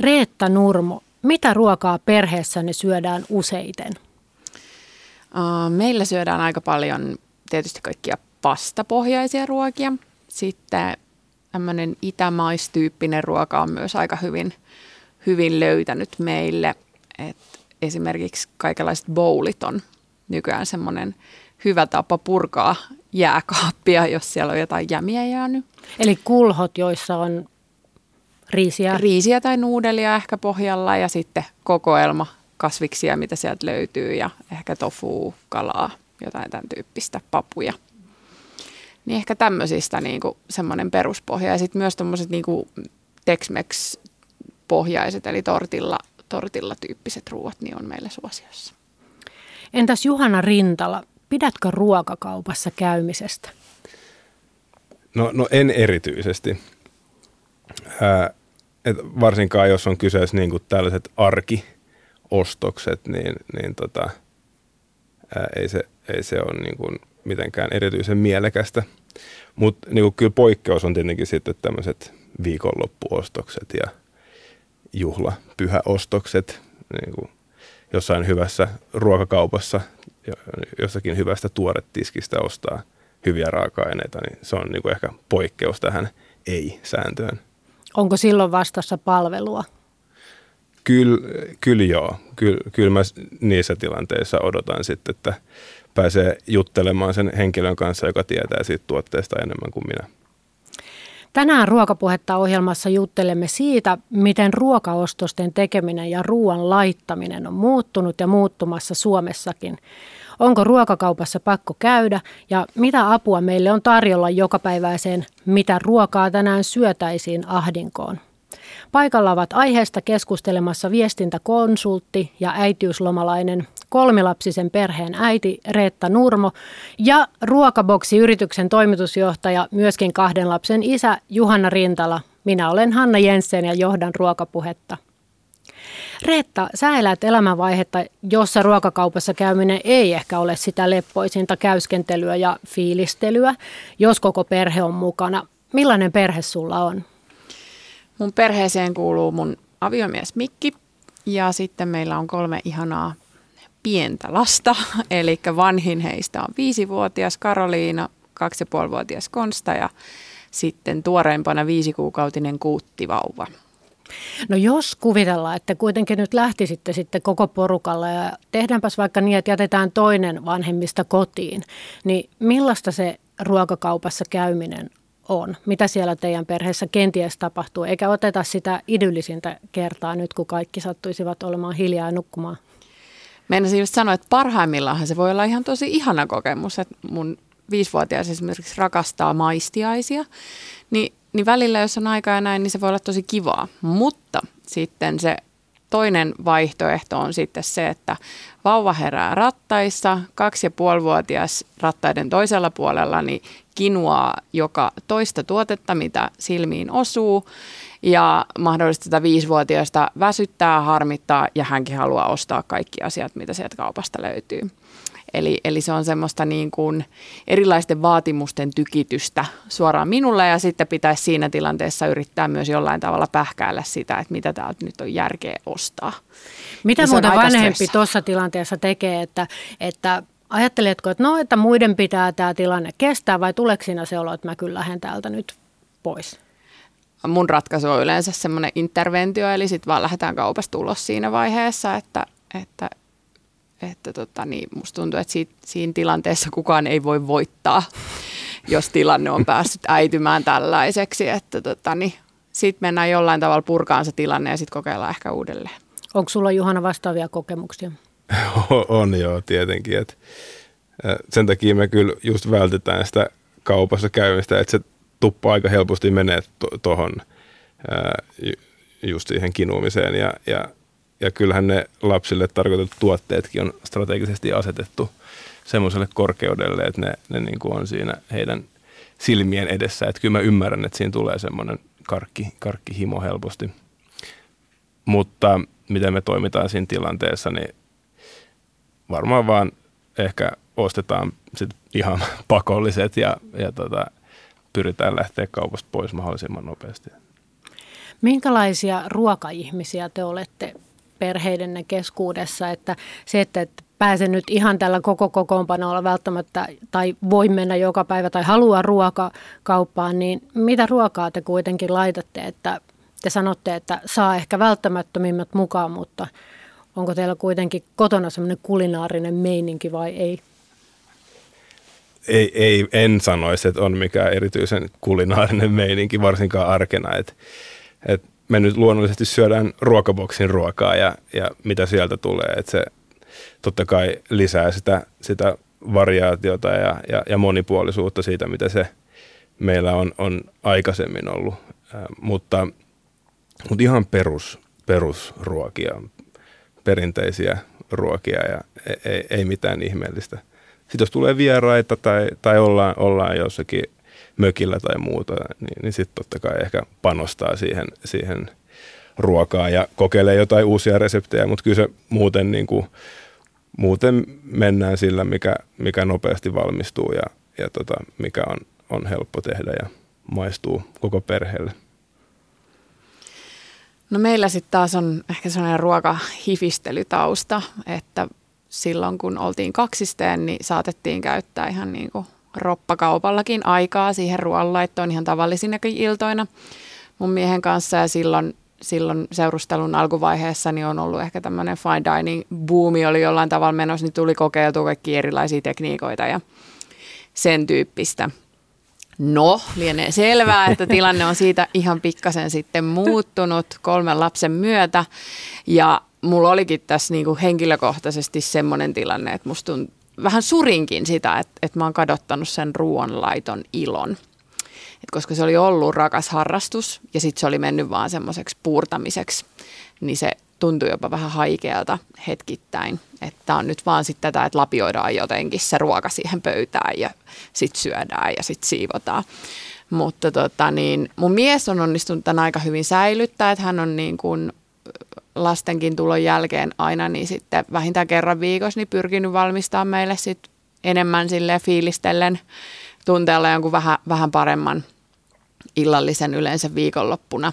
Reetta Nurmo, mitä ruokaa perheessänne syödään useiten? Meillä syödään aika paljon tietysti kaikkia pastapohjaisia ruokia. Sitten tämmöinen itämaistyyppinen ruoka on myös aika hyvin, hyvin löytänyt meille. Et esimerkiksi kaikenlaiset bowlit on nykyään semmoinen hyvä tapa purkaa jääkaappia, jos siellä on jotain jämiä jäänyt. Eli kulhot, joissa on riisiä? Riisiä tai nuudelia ehkä pohjalla ja sitten kokoelma kasviksia, mitä sieltä löytyy ja ehkä tofu, kalaa, jotain tämän tyyppistä, papuja. Niin ehkä tämmöisistä niin kuin semmoinen peruspohja ja sitten myös tuommoiset niin Tex-Mex pohjaiset eli tortilla, tortilla tyyppiset ruuat niin on meille suosiossa. Entäs Juhana Rintala, pidätkö ruokakaupassa käymisestä? No, no en erityisesti. Ää, et varsinkaan jos on kyseessä niin kuin tällaiset arkiostokset, niin, niin tota, ää, ei, se, ei se ole niin kuin mitenkään erityisen mielekästä. Mutta niin kyllä poikkeus on tietenkin sitten tämmöiset viikonloppuostokset ja juhlapyhäostokset niin kuin jossain hyvässä ruokakaupassa, jossakin hyvästä tuoretiskistä ostaa hyviä raaka-aineita, niin se on niin kuin ehkä poikkeus tähän ei-sääntöön. Onko silloin vastassa palvelua? Kyllä, kyllä joo. Kyllä, kyllä mä niissä tilanteissa odotan sitten, että pääsee juttelemaan sen henkilön kanssa, joka tietää siitä tuotteesta enemmän kuin minä. Tänään ruokapuhetta ohjelmassa juttelemme siitä, miten ruokaostosten tekeminen ja ruoan laittaminen on muuttunut ja muuttumassa Suomessakin. Onko ruokakaupassa pakko käydä ja mitä apua meille on tarjolla jokapäiväiseen, mitä ruokaa tänään syötäisiin ahdinkoon? Paikalla ovat aiheesta keskustelemassa viestintäkonsultti ja äitiyslomalainen kolmilapsisen perheen äiti Reetta Nurmo ja Ruokaboksi-yrityksen toimitusjohtaja, myöskin kahden lapsen isä Juhanna Rintala. Minä olen Hanna Jensen ja johdan ruokapuhetta. Reetta, sä elät elämänvaihetta, jossa ruokakaupassa käyminen ei ehkä ole sitä leppoisinta käyskentelyä ja fiilistelyä, jos koko perhe on mukana. Millainen perhe sulla on? Mun perheeseen kuuluu mun aviomies Mikki ja sitten meillä on kolme ihanaa pientä lasta. Eli vanhin heistä on viisivuotias Karoliina, kaksi ja puolivuotias Konsta ja sitten tuoreimpana viisikuukautinen kuuttivauva. No jos kuvitellaan, että kuitenkin nyt lähtisitte sitten koko porukalla ja tehdäänpäs vaikka niin, että jätetään toinen vanhemmista kotiin, niin millaista se ruokakaupassa käyminen on? Mitä siellä teidän perheessä kenties tapahtuu? Eikä oteta sitä idyllisintä kertaa nyt, kun kaikki sattuisivat olemaan hiljaa ja nukkumaan. Meinasin just sanoa, että parhaimmillaan se voi olla ihan tosi ihana kokemus, että mun viisivuotias esimerkiksi rakastaa maistiaisia, niin, niin välillä jos on aikaa ja näin, niin se voi olla tosi kivaa. Mutta sitten se toinen vaihtoehto on sitten se, että vauva herää rattaissa, kaksi ja puolivuotias rattaiden toisella puolella, niin kinuaa joka toista tuotetta, mitä silmiin osuu. Ja mahdollisesti tätä viisivuotiaista väsyttää, harmittaa ja hänkin haluaa ostaa kaikki asiat, mitä sieltä kaupasta löytyy. Eli, eli se on semmoista niin kuin erilaisten vaatimusten tykitystä suoraan minulle ja sitten pitäisi siinä tilanteessa yrittää myös jollain tavalla pähkäällä sitä, että mitä täältä nyt on järkeä ostaa. Mitä muuta vanhempi tuossa tilanteessa tekee, että, että ajatteletko, että no, että muiden pitää tämä tilanne kestää vai tuleeko siinä se olo, että mä kyllä lähden täältä nyt pois? Mun ratkaisu on yleensä semmoinen interventio, eli sitten vaan lähdetään kaupasta ulos siinä vaiheessa, että, että että tota, niin musta tuntuu, että siitä, siinä tilanteessa kukaan ei voi voittaa, jos tilanne on päässyt äitymään tällaiseksi. Että tota, niin, sitten mennään jollain tavalla purkaan se tilanne ja sitten kokeillaan ehkä uudelleen. Onko sulla Juhana vastaavia kokemuksia? on joo, tietenkin. Et, sen takia me kyllä just vältetään sitä kaupassa käymistä, että se tuppa aika helposti menee tuohon to, just siihen kinuumiseen ja, ja ja kyllähän ne lapsille tarkoitetut tuotteetkin on strategisesti asetettu semmoiselle korkeudelle, että ne, ne niin kuin on siinä heidän silmien edessä. Että kyllä mä ymmärrän, että siinä tulee semmoinen karkki, karkkihimo helposti. Mutta miten me toimitaan siinä tilanteessa, niin varmaan vaan ehkä ostetaan sit ihan pakolliset ja, ja tota, pyritään lähteä kaupasta pois mahdollisimman nopeasti. Minkälaisia ruokaihmisiä te olette perheidenne keskuudessa, että se, että, että pääse nyt ihan tällä koko kokoonpanolla välttämättä tai voi mennä joka päivä tai haluaa ruokakauppaan, niin mitä ruokaa te kuitenkin laitatte, että te sanotte, että saa ehkä välttämättömimmät mukaan, mutta onko teillä kuitenkin kotona semmoinen kulinaarinen meininki vai ei? Ei, ei, en sanoisi, että on mikään erityisen kulinaarinen meininki, varsinkaan arkena. Et, et me nyt luonnollisesti syödään ruokaboksin ruokaa ja, ja mitä sieltä tulee. Et se totta kai lisää sitä, sitä variaatiota ja, ja, ja monipuolisuutta siitä, mitä se meillä on, on aikaisemmin ollut. Äh, mutta, mutta ihan perus, perusruokia, perinteisiä ruokia ja ei, ei, ei mitään ihmeellistä. Sitten jos tulee vieraita tai, tai ollaan, ollaan jossakin mökillä tai muuta, niin, niin sitten totta kai ehkä panostaa siihen, siihen ruokaan ja kokeilee jotain uusia reseptejä, mutta kyllä se muuten, niin kuin, muuten mennään sillä, mikä, mikä nopeasti valmistuu ja, ja tota, mikä on, on helppo tehdä ja maistuu koko perheelle. No meillä sitten taas on ehkä sellainen ruokahifistelytausta, että silloin kun oltiin kaksisteen, niin saatettiin käyttää ihan niin kuin roppakaupallakin aikaa siihen ruoanlaittoon ihan tavallisinakin iltoina mun miehen kanssa ja silloin, silloin seurustelun alkuvaiheessa niin on ollut ehkä tämmöinen fine dining buumi oli jollain tavalla menossa, niin tuli kokeiltua kaikki erilaisia tekniikoita ja sen tyyppistä. No, lienee selvää, että tilanne on siitä ihan pikkasen sitten muuttunut kolmen lapsen myötä ja mulla olikin tässä niinku henkilökohtaisesti semmoinen tilanne, että musta vähän surinkin sitä, että, että mä oon kadottanut sen ruoanlaiton ilon. Et koska se oli ollut rakas harrastus ja sitten se oli mennyt vaan semmoiseksi puurtamiseksi, niin se tuntui jopa vähän haikealta hetkittäin. Että on nyt vaan sitten tätä, että lapioidaan jotenkin se ruoka siihen pöytään ja sitten syödään ja sitten siivotaan. Mutta tota, niin, mun mies on onnistunut tämän aika hyvin säilyttää, että hän on niin kuin lastenkin tulon jälkeen aina niin sitten vähintään kerran viikossa niin pyrkinyt valmistamaan meille sit enemmän sille fiilistellen tunteella jonkun vähän, vähän paremman illallisen yleensä viikonloppuna.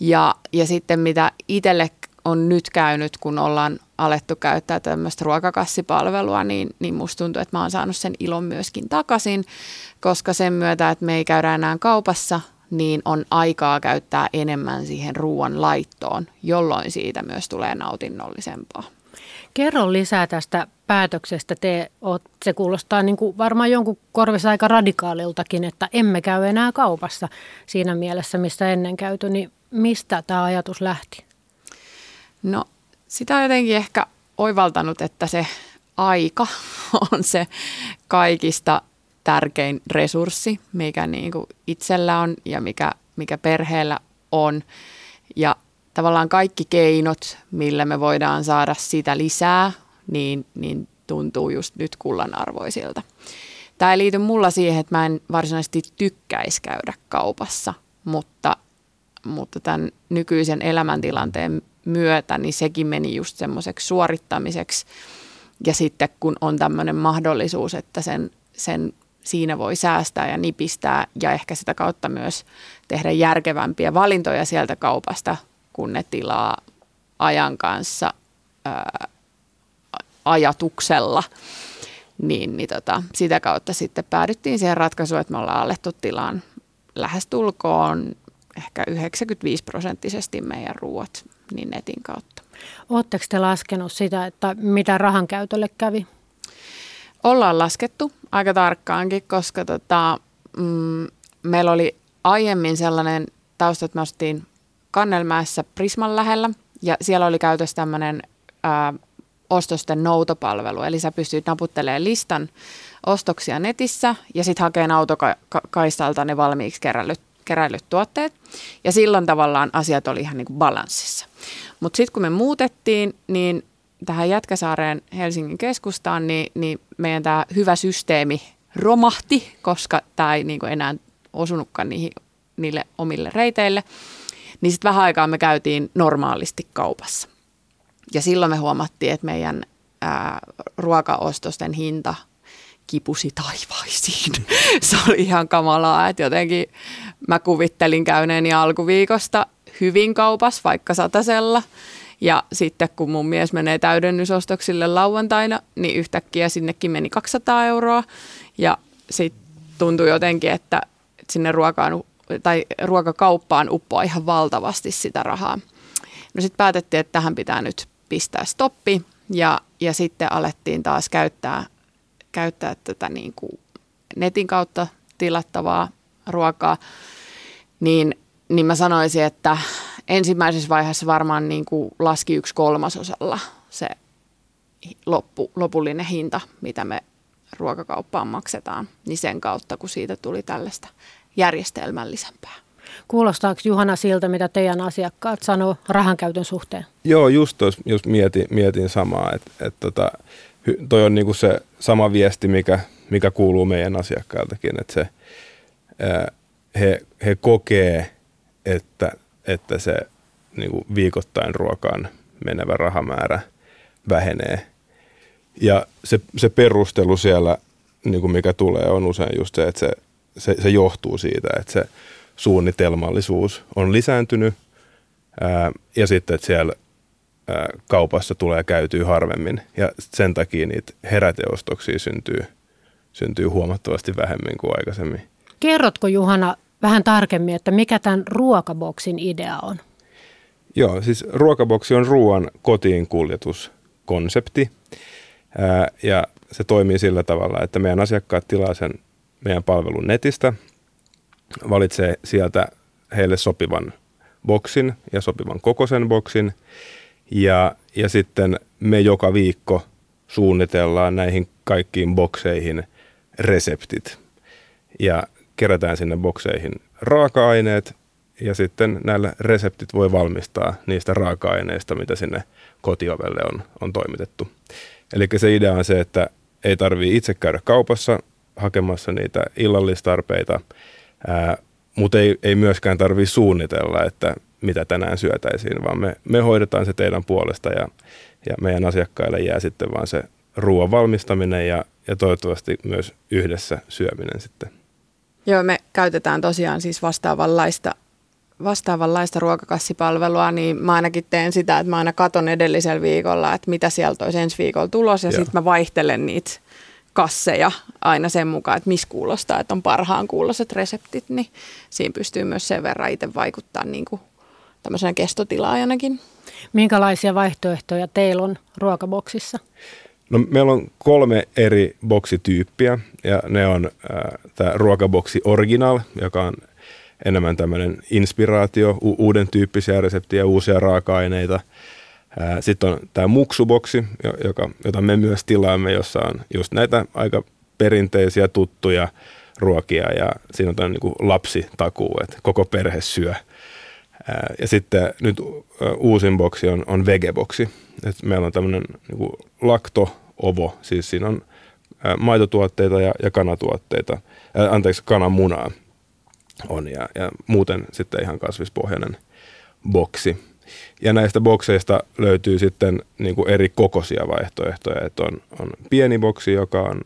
Ja, ja sitten mitä itselle on nyt käynyt, kun ollaan alettu käyttää tämmöistä ruokakassipalvelua, niin, niin musta tuntuu, että mä oon saanut sen ilon myöskin takaisin, koska sen myötä, että me ei käydä enää kaupassa, niin on aikaa käyttää enemmän siihen ruoan laittoon, jolloin siitä myös tulee nautinnollisempaa. Kerro lisää tästä päätöksestä. Te oot, se kuulostaa niin kuin varmaan jonkun korvissa aika radikaaliltakin, että emme käy enää kaupassa siinä mielessä, mistä ennen käyty. Niin mistä tämä ajatus lähti? No sitä on jotenkin ehkä oivaltanut, että se aika on se kaikista tärkein resurssi, mikä niin kuin itsellä on ja mikä, mikä perheellä on. Ja tavallaan kaikki keinot, millä me voidaan saada sitä lisää, niin, niin tuntuu just nyt kullanarvoisilta. Tämä ei liity mulla siihen, että mä en varsinaisesti tykkäisi käydä kaupassa, mutta, mutta tämän nykyisen elämäntilanteen myötä, niin sekin meni just semmoiseksi suorittamiseksi. Ja sitten kun on tämmöinen mahdollisuus, että sen, sen siinä voi säästää ja nipistää ja ehkä sitä kautta myös tehdä järkevämpiä valintoja sieltä kaupasta, kun ne tilaa ajan kanssa ää, ajatuksella. Niin, niin tota, sitä kautta sitten päädyttiin siihen ratkaisuun, että me ollaan alettu tilaan lähestulkoon ehkä 95 prosenttisesti meidän ruuat niin netin kautta. Oletteko te laskenut sitä, että mitä rahan käytölle kävi? Ollaan laskettu aika tarkkaankin, koska tota, mm, meillä oli aiemmin sellainen tausta, että me ostettiin Kannelmäessä Prisman lähellä ja siellä oli käytössä tämmöinen ostosten noutopalvelu. Eli sä pystyt naputtelemaan listan ostoksia netissä ja sitten hakemaan autokaistalta ne valmiiksi keräilyt, keräilyt tuotteet. Ja silloin tavallaan asiat oli ihan niin kuin balanssissa. Mutta sitten kun me muutettiin, niin tähän Jätkäsaareen Helsingin keskustaan, niin, niin meidän tämä hyvä systeemi romahti, koska tämä ei niin enää osunutkaan niihin, niille omille reiteille. Niin sitten vähän aikaa me käytiin normaalisti kaupassa. Ja silloin me huomattiin, että meidän ää, ruokaostosten hinta kipusi taivaisiin. Se oli ihan kamalaa, että jotenkin mä kuvittelin käyneeni alkuviikosta hyvin kaupas, vaikka satasella. Ja sitten kun mun mies menee täydennysostoksille lauantaina, niin yhtäkkiä sinnekin meni 200 euroa. Ja sitten tuntui jotenkin, että sinne ruokaan tai ruokakauppaan uppoaa ihan valtavasti sitä rahaa. No sitten päätettiin, että tähän pitää nyt pistää stoppi ja, ja sitten alettiin taas käyttää, käyttää tätä niin kuin netin kautta tilattavaa ruokaa, niin, niin mä sanoisin, että ensimmäisessä vaiheessa varmaan niin kuin laski yksi kolmasosalla se loppu, lopullinen hinta, mitä me ruokakauppaan maksetaan, niin sen kautta, kun siitä tuli tällaista järjestelmällisempää. Kuulostaako Juhana siltä, mitä teidän asiakkaat sanoo rahankäytön suhteen? Joo, just, tos, just mietin, mietin samaa, että et tota, toi on niinku se sama viesti, mikä, mikä kuuluu meidän asiakkailtakin, että se, he, he kokee, että, että se niinku viikoittain ruokaan menevä rahamäärä vähenee. Ja se, se perustelu siellä, niin kuin mikä tulee, on usein just se, että se, se, se johtuu siitä, että se suunnitelmallisuus on lisääntynyt ää, ja sitten, että siellä ää, kaupassa tulee käytyä harvemmin ja sen takia niitä heräteostoksia syntyy, syntyy huomattavasti vähemmän kuin aikaisemmin. Kerrotko Juhana vähän tarkemmin, että mikä tämän ruokaboksin idea on? Joo, siis ruokaboksi on ruoan kotiin kuljetuskonsepti ja se toimii sillä tavalla, että meidän asiakkaat tilaa sen meidän palvelun netistä – valitsee sieltä heille sopivan boksin ja sopivan kokoisen boksin. Ja, ja sitten me joka viikko suunnitellaan näihin kaikkiin bokseihin reseptit. Ja kerätään sinne bokseihin raaka-aineet ja sitten näillä reseptit voi valmistaa niistä raaka-aineista, mitä sinne kotiovelle on, on toimitettu. Eli se idea on se, että ei tarvitse itse käydä kaupassa hakemassa niitä illallistarpeita, mutta ei, ei myöskään tarvitse suunnitella, että mitä tänään syötäisiin, vaan me, me hoidetaan se teidän puolesta ja, ja meidän asiakkaille jää sitten vaan se ruoan valmistaminen ja, ja toivottavasti myös yhdessä syöminen sitten. Joo, me käytetään tosiaan siis vastaavanlaista vastaavanlaista ruokakassipalvelua, niin mä ainakin teen sitä, että mä aina katon edellisellä viikolla, että mitä sieltä olisi ensi viikolla tulos ja sitten mä vaihtelen niitä kasseja aina sen mukaan, että missä kuulostaa, että on parhaan kuuloiset reseptit, niin siinä pystyy myös sen verran itse vaikuttaa niin kuin tämmöisenä kestotilaajanakin. Minkälaisia vaihtoehtoja teillä on ruokaboksissa? No, meillä on kolme eri boksityyppiä ja ne on äh, tämä ruokaboksi original, joka on enemmän tämmöinen inspiraatio, u- uuden tyyppisiä reseptiä, uusia raaka-aineita – sitten on tämä muksuboksi, joka, jota me myös tilaamme, jossa on just näitä aika perinteisiä tuttuja ruokia ja siinä on tämmöinen niin lapsitakuu, että koko perhe syö. Ja sitten nyt uusin boksi on, on vegeboksi. Et meillä on tämmöinen niin lakto-ovo, siis siinä on maitotuotteita ja, ja kanatuotteita, ää, anteeksi kananmunaa on ja, ja muuten sitten ihan kasvispohjainen boksi. Ja näistä bokseista löytyy sitten niin kuin eri kokoisia vaihtoehtoja. Että on, on pieni boksi, joka, on,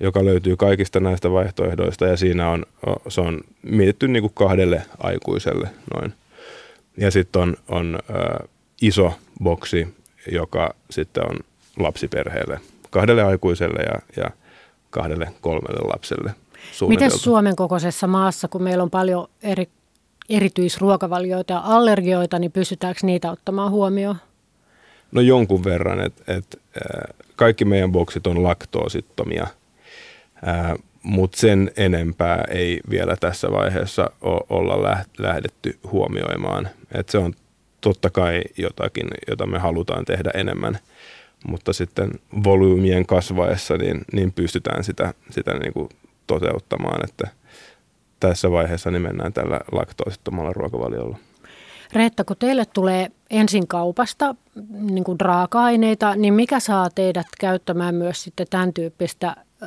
joka löytyy kaikista näistä vaihtoehdoista ja siinä on, se on mietitty niin kuin kahdelle aikuiselle noin. Ja sitten on, on ää, iso boksi, joka sitten on lapsiperheelle, kahdelle aikuiselle ja, ja kahdelle kolmelle lapselle. Miten Suomen kokoisessa maassa, kun meillä on paljon eri erityisruokavalioita ja allergioita, niin pystytäänkö niitä ottamaan huomioon? No jonkun verran, että et, kaikki meidän boksit on laktoosittomia, mutta sen enempää ei vielä tässä vaiheessa olla lähdetty huomioimaan. Et se on totta kai jotakin, jota me halutaan tehdä enemmän, mutta sitten volyymien kasvaessa niin, niin pystytään sitä, sitä niin kuin toteuttamaan, että – tässä vaiheessa niin mennään tällä laktoosittomalla ruokavaliolla. Reetta, kun teille tulee ensin kaupasta niin kuin raaka-aineita, niin mikä saa teidät käyttämään myös sitten tämän tyyppistä ö,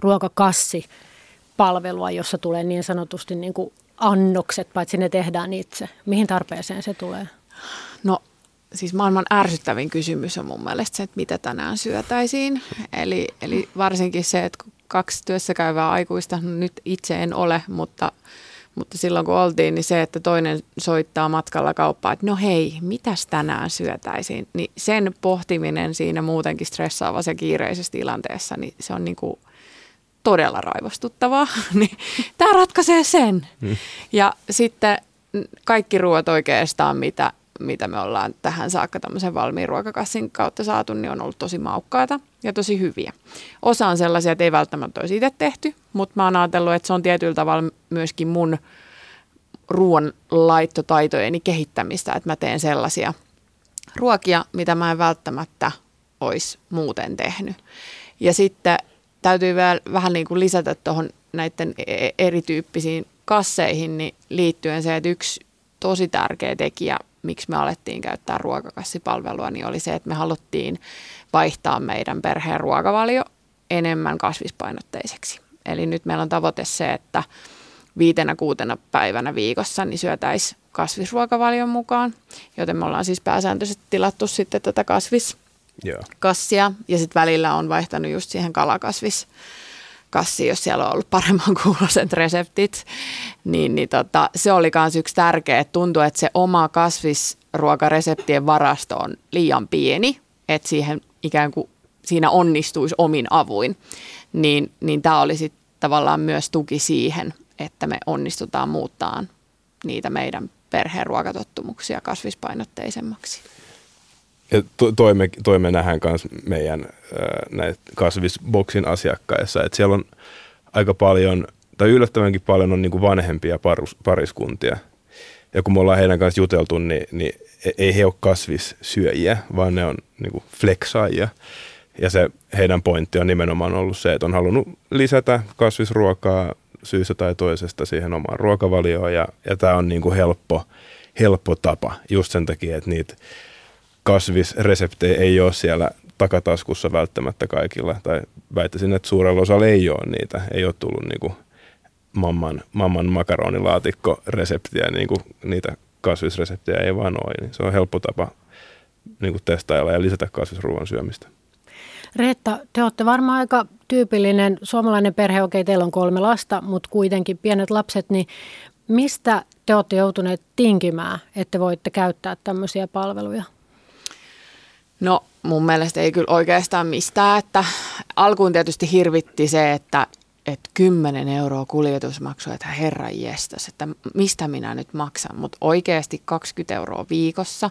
ruokakassipalvelua, jossa tulee niin sanotusti niin kuin annokset, paitsi ne tehdään itse? Mihin tarpeeseen se tulee? No siis maailman ärsyttävin kysymys on mun mielestä se, että mitä tänään syötäisiin. Eli, eli varsinkin se, että kaksi työssä käyvää aikuista, no nyt itse en ole, mutta, Mutta silloin kun oltiin, niin se, että toinen soittaa matkalla kauppaa, että no hei, mitäs tänään syötäisiin, niin sen pohtiminen siinä muutenkin stressaavassa ja kiireisessä tilanteessa, niin se on niin kuin todella raivostuttavaa. niin tämä ratkaisee sen. Hmm. Ja sitten kaikki ruoat oikeastaan, mitä, mitä me ollaan tähän saakka tämmöisen valmiin ruokakassin kautta saatu, niin on ollut tosi maukkaita ja tosi hyviä. Osa on sellaisia, että ei välttämättä olisi itse tehty, mutta mä oon ajatellut, että se on tietyllä tavalla myöskin mun ruoan laittotaitojeni kehittämistä, että mä teen sellaisia ruokia, mitä mä en välttämättä olisi muuten tehnyt. Ja sitten täytyy vielä vähän niin kuin lisätä tuohon näiden e-, e-, erityyppisiin kasseihin niin liittyen se, että yksi tosi tärkeä tekijä, miksi me alettiin käyttää ruokakassipalvelua, niin oli se, että me haluttiin vaihtaa meidän perheen ruokavalio enemmän kasvispainotteiseksi. Eli nyt meillä on tavoite se, että viitenä kuutena päivänä viikossa niin syötäisiin kasvisruokavalion mukaan, joten me ollaan siis pääsääntöisesti tilattu sitten tätä kasviskassia. Ja sitten välillä on vaihtanut just siihen kalakasvis kassi, jos siellä on ollut paremman kuuloiset reseptit, niin, niin tota, se oli myös yksi tärkeä, että tuntui, että se oma kasvisruokareseptien varasto on liian pieni, että siihen ikään kuin siinä onnistuisi omin avuin, niin, niin tämä oli sitten tavallaan myös tuki siihen, että me onnistutaan muuttaa niitä meidän perheen ruokatottumuksia kasvispainotteisemmaksi. Ja toimme, toimme nähdään myös meidän näitä kasvisboksin asiakkaissa, että siellä on aika paljon, tai yllättävänkin paljon on niin kuin vanhempia parus, pariskuntia. Ja kun me ollaan heidän kanssa juteltu, niin, niin ei he ole kasvissyöjiä, vaan ne on niin kuin fleksaajia. Ja se heidän pointti on nimenomaan ollut se, että on halunnut lisätä kasvisruokaa syystä tai toisesta siihen omaan ruokavalioon. Ja, ja tämä on niin kuin helppo, helppo tapa just sen takia, että niitä kasvisreseptejä ei ole siellä takataskussa välttämättä kaikilla. Tai väittäisin, että suurella osalla ei ole niitä. Ei ole tullut niin kuin mamman, mamman makaronilaatikko-reseptiä, niin kuin niitä kasvisreseptejä ei vaan ole. Niin se on helppo tapa niin kuin testailla ja lisätä kasvisruoan syömistä. Reetta, te olette varmaan aika tyypillinen suomalainen perhe. Okei, teillä on kolme lasta, mutta kuitenkin pienet lapset, niin mistä te olette joutuneet tinkimään, että voitte käyttää tämmöisiä palveluja? No mun mielestä ei kyllä oikeastaan mistään, että alkuun tietysti hirvitti se, että että 10 euroa kuljetusmaksu, että herran jestas, että mistä minä nyt maksan, mutta oikeasti 20 euroa viikossa,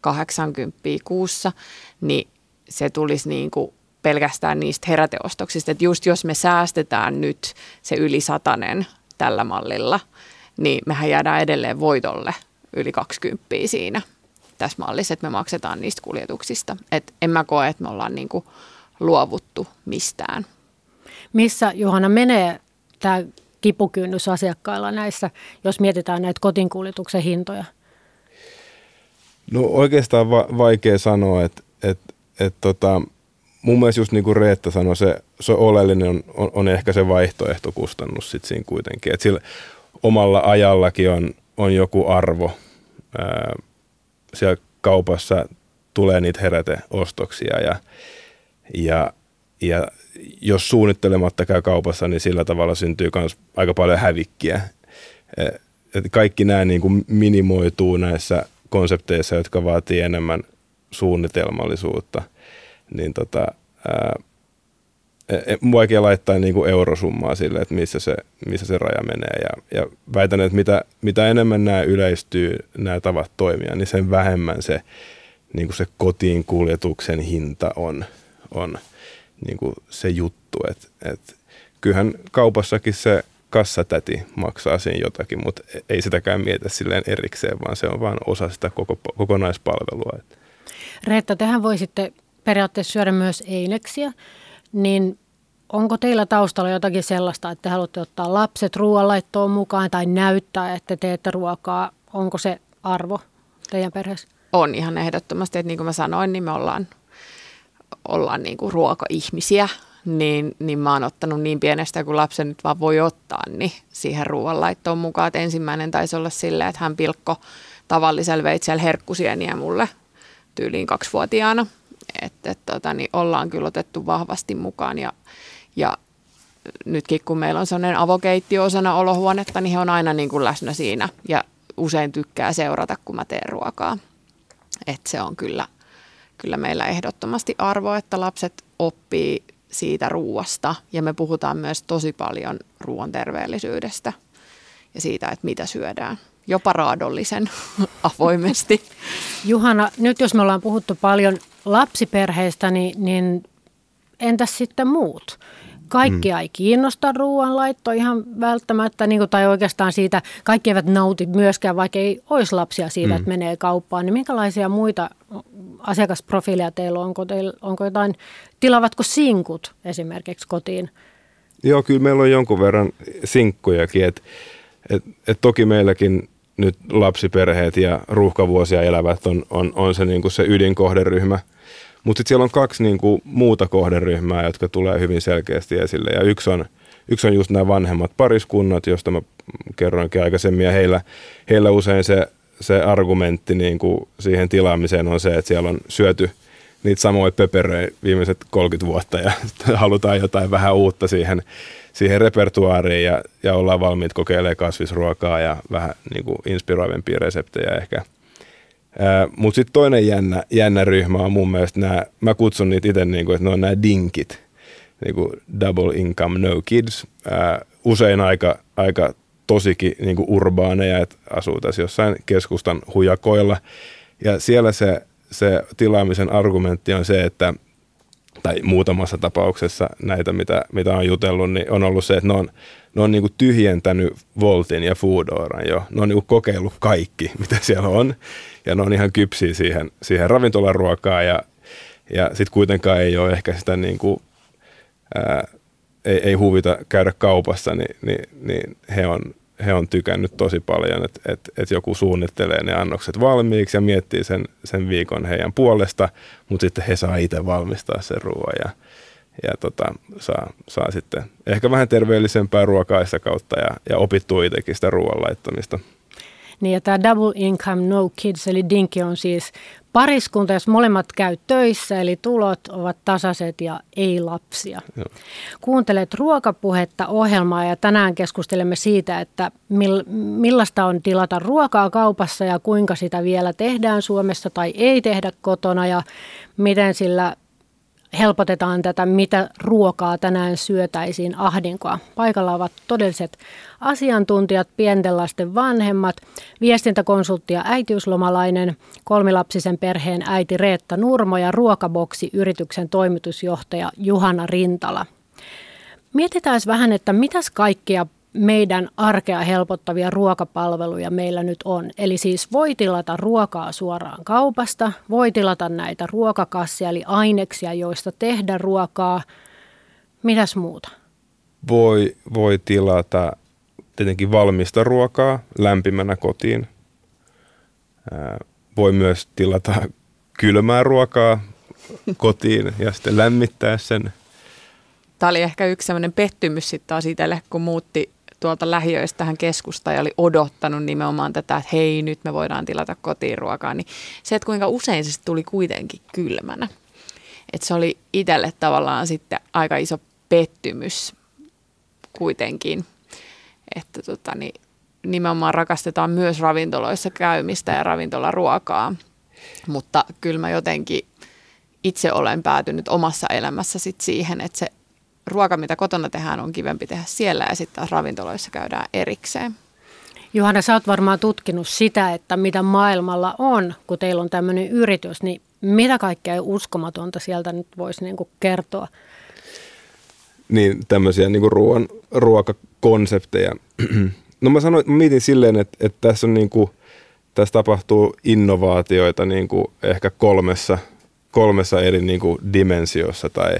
80 kuussa, niin se tulisi niin kuin pelkästään niistä heräteostoksista, että just jos me säästetään nyt se yli satanen tällä mallilla, niin mehän jäädään edelleen voitolle yli 20 siinä tässä mallissa, että me maksetaan niistä kuljetuksista. Et en mä koe, että me ollaan niin kuin luovuttu mistään. Missä Johanna menee tämä kipukynnys asiakkailla näissä, jos mietitään näitä kotinkuljetuksen hintoja? No oikeastaan va- vaikea sanoa, että et, et tota, mun mielestä just niin kuin Reetta sanoi, se, se oleellinen on, on, on ehkä se vaihtoehtokustannus sitten siinä kuitenkin. Että sillä omalla ajallakin on, on joku arvo. Ää, siellä kaupassa tulee niitä heräteostoksia ja, ja, ja jos suunnittelematta käy kaupassa, niin sillä tavalla syntyy myös aika paljon hävikkiä. Et kaikki nämä niin kuin minimoituu näissä konsepteissa, jotka vaatii enemmän suunnitelmallisuutta, niin tota, ää, e, e, vaikea laittaa niin kuin eurosummaa sille, että missä se, missä se raja menee. Ja, ja väitän, että mitä, mitä enemmän nämä yleistyy, nämä tavat toimia, niin sen vähemmän se, niin kuin se kotiin kuljetuksen hinta on, on niin kuin se juttu. Et, et, kyllähän kaupassakin se kassatäti maksaa siinä jotakin, mutta ei sitäkään mietitä silleen erikseen, vaan se on vain osa sitä koko, kokonaispalvelua. Reetta, tehän voisitte periaatteessa syödä myös eineksiä niin onko teillä taustalla jotakin sellaista, että te haluatte ottaa lapset ruoanlaittoon mukaan tai näyttää, että teette ruokaa? Onko se arvo teidän perheessä? On ihan ehdottomasti, että niin kuin mä sanoin, niin me ollaan, ollaan niin kuin ruokaihmisiä, niin, niin mä oon ottanut niin pienestä kuin lapsen nyt vaan voi ottaa, niin siihen ruoanlaittoon mukaan. Että ensimmäinen taisi olla silleen, että hän pilkko tavallisella veitsellä herkkusieniä mulle tyyliin kaksivuotiaana että et, tota, niin ollaan kyllä otettu vahvasti mukaan ja, ja nytkin kun meillä on sellainen avokeittiö osana olohuonetta, niin he on aina niin kuin läsnä siinä ja usein tykkää seurata, kun mä teen ruokaa. Et se on kyllä, kyllä meillä ehdottomasti arvo, että lapset oppii siitä ruuasta ja me puhutaan myös tosi paljon ruoan terveellisyydestä ja siitä, että mitä syödään jopa raadollisen avoimesti. Juhana, nyt jos me ollaan puhuttu paljon lapsiperheistä, niin, niin entäs sitten muut? Kaikki mm. ei kiinnosta ruoanlaitto ihan välttämättä, niin kuin, tai oikeastaan siitä, kaikki eivät nauti myöskään, vaikka ei olisi lapsia siitä, mm. että menee kauppaan. Niin minkälaisia muita asiakasprofiileja teillä on? Onko, teillä, onko jotain, tilavatko sinkut esimerkiksi kotiin? Joo, kyllä meillä on jonkun verran sinkkujakin, että et, et toki meilläkin nyt lapsiperheet ja ruuhkavuosia elävät on, on, on se, niin kuin se ydinkohderyhmä. Mutta sitten siellä on kaksi niin kuin, muuta kohderyhmää, jotka tulee hyvin selkeästi esille. Ja yksi on, yksi on just nämä vanhemmat pariskunnat, joista mä kerroinkin aikaisemmin. Ja heillä, heillä usein se, se argumentti niin kuin siihen tilaamiseen on se, että siellä on syöty niitä samoja pöperöjä viimeiset 30 vuotta ja halutaan jotain vähän uutta siihen siihen repertuaariin ja, ja ollaan valmiit kokeilemaan kasvisruokaa ja vähän niin kuin inspiroivempia reseptejä ehkä. Mutta sitten toinen jännä, jännä ryhmä on mun mielestä nämä, mä kutsun niitä itse niin kuin, että ne on nämä dinkit, niin kuin double income no kids. Ää, usein aika, aika tosikin niin kuin urbaaneja, että asuu tässä jossain keskustan hujakoilla. Ja siellä se, se tilaamisen argumentti on se, että – tai muutamassa tapauksessa näitä, mitä, mitä on jutellut, niin on ollut se, että ne on, ne on niin kuin tyhjentänyt Voltin ja Foodoran jo. Ne on niin kuin kokeillut kaikki, mitä siellä on, ja ne on ihan kypsiä siihen, siihen ravintolaruokaan, ja, ja sitten kuitenkaan ei ole ehkä sitä niin kuin, ää, ei, ei huvita käydä kaupassa, niin, niin, niin he on he on tykännyt tosi paljon, että, että, että joku suunnittelee ne annokset valmiiksi ja miettii sen, sen viikon heidän puolesta, mutta sitten he saa itse valmistaa sen ruoan ja tota, saa, saa sitten ehkä vähän terveellisempää ruokaa kautta ja, ja opittua itsekin sitä ruoan laittamista. Niin ja tämä double income no kids eli dinki on siis pariskunta, jos molemmat käy töissä, eli tulot ovat tasaiset ja ei lapsia. Joo. Kuuntelet ruokapuhetta ohjelmaa ja tänään keskustelemme siitä, että millaista on tilata ruokaa kaupassa ja kuinka sitä vielä tehdään Suomessa tai ei tehdä kotona ja miten sillä helpotetaan tätä, mitä ruokaa tänään syötäisiin ahdinkoa. Paikalla ovat todelliset asiantuntijat, pienten lasten vanhemmat, viestintäkonsultti ja äitiyslomalainen, kolmilapsisen perheen äiti Reetta Nurmo ja Ruokaboksi-yrityksen toimitusjohtaja Juhana Rintala. Mietitään vähän, että mitäs kaikkia meidän arkea helpottavia ruokapalveluja meillä nyt on. Eli siis voi tilata ruokaa suoraan kaupasta, voi tilata näitä ruokakassia eli aineksia, joista tehdä ruokaa. Mitäs muuta? Voi, voi tilata tietenkin valmista ruokaa lämpimänä kotiin. voi myös tilata kylmää ruokaa kotiin ja sitten lämmittää sen. Tämä oli ehkä yksi sellainen pettymys sitten taas itselle, kun muutti tuolta lähiöistä tähän keskustaan ja oli odottanut nimenomaan tätä, että hei nyt me voidaan tilata kotiin ruokaa, niin se, että kuinka usein se tuli kuitenkin kylmänä. Että se oli itselle tavallaan sitten aika iso pettymys kuitenkin, että tota, niin nimenomaan rakastetaan myös ravintoloissa käymistä ja ravintolaruokaa, mutta kyllä mä jotenkin itse olen päätynyt omassa elämässä sit siihen, että se ruoka, mitä kotona tehdään, on kivempi tehdä siellä ja sitten taas ravintoloissa käydään erikseen. Johanna, sä oot varmaan tutkinut sitä, että mitä maailmalla on, kun teillä on tämmöinen yritys, niin mitä kaikkea uskomatonta sieltä nyt voisi niinku kertoa? Niin, tämmöisiä niinku ruoan, ruokakonsepteja. No mä sanoin, mä mietin silleen, että, että tässä on niinku, tässä tapahtuu innovaatioita niinku ehkä kolmessa, kolmessa eri niinku dimensiossa tai